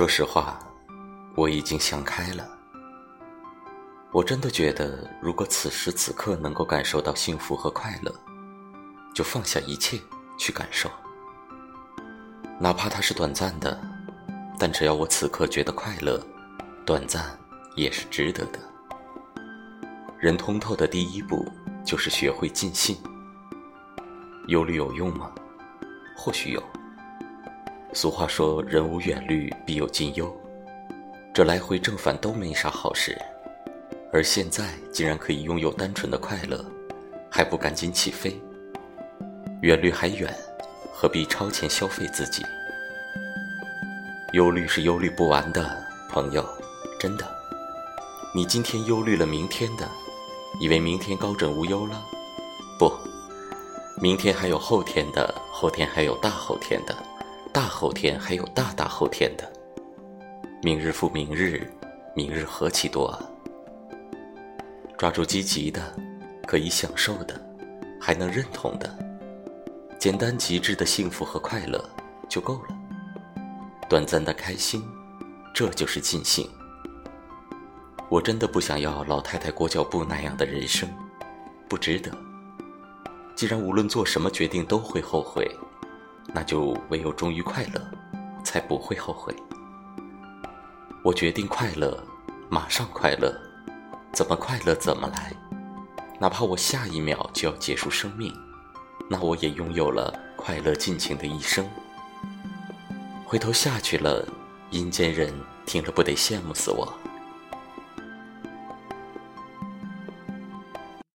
说实话，我已经想开了。我真的觉得，如果此时此刻能够感受到幸福和快乐，就放下一切去感受，哪怕它是短暂的，但只要我此刻觉得快乐，短暂也是值得的。人通透的第一步就是学会尽兴。忧虑有用吗？或许有。俗话说：“人无远虑，必有近忧。”这来回正反都没啥好事。而现在竟然可以拥有单纯的快乐，还不赶紧起飞？远虑还远，何必超前消费自己？忧虑是忧虑不完的，朋友，真的。你今天忧虑了明天的，以为明天高枕无忧了？不，明天还有后天的，后天还有大后天的，大后天还有大大后天的。明日复明日，明日何其多啊！抓住积极的，可以享受的，还能认同的，简单极致的幸福和快乐就够了。短暂的开心，这就是尽兴。我真的不想要老太太裹脚布那样的人生，不值得。既然无论做什么决定都会后悔，那就唯有忠于快乐，才不会后悔。我决定快乐，马上快乐。怎么快乐怎么来，哪怕我下一秒就要结束生命，那我也拥有了快乐尽情的一生。回头下去了，阴间人听了不得羡慕死我。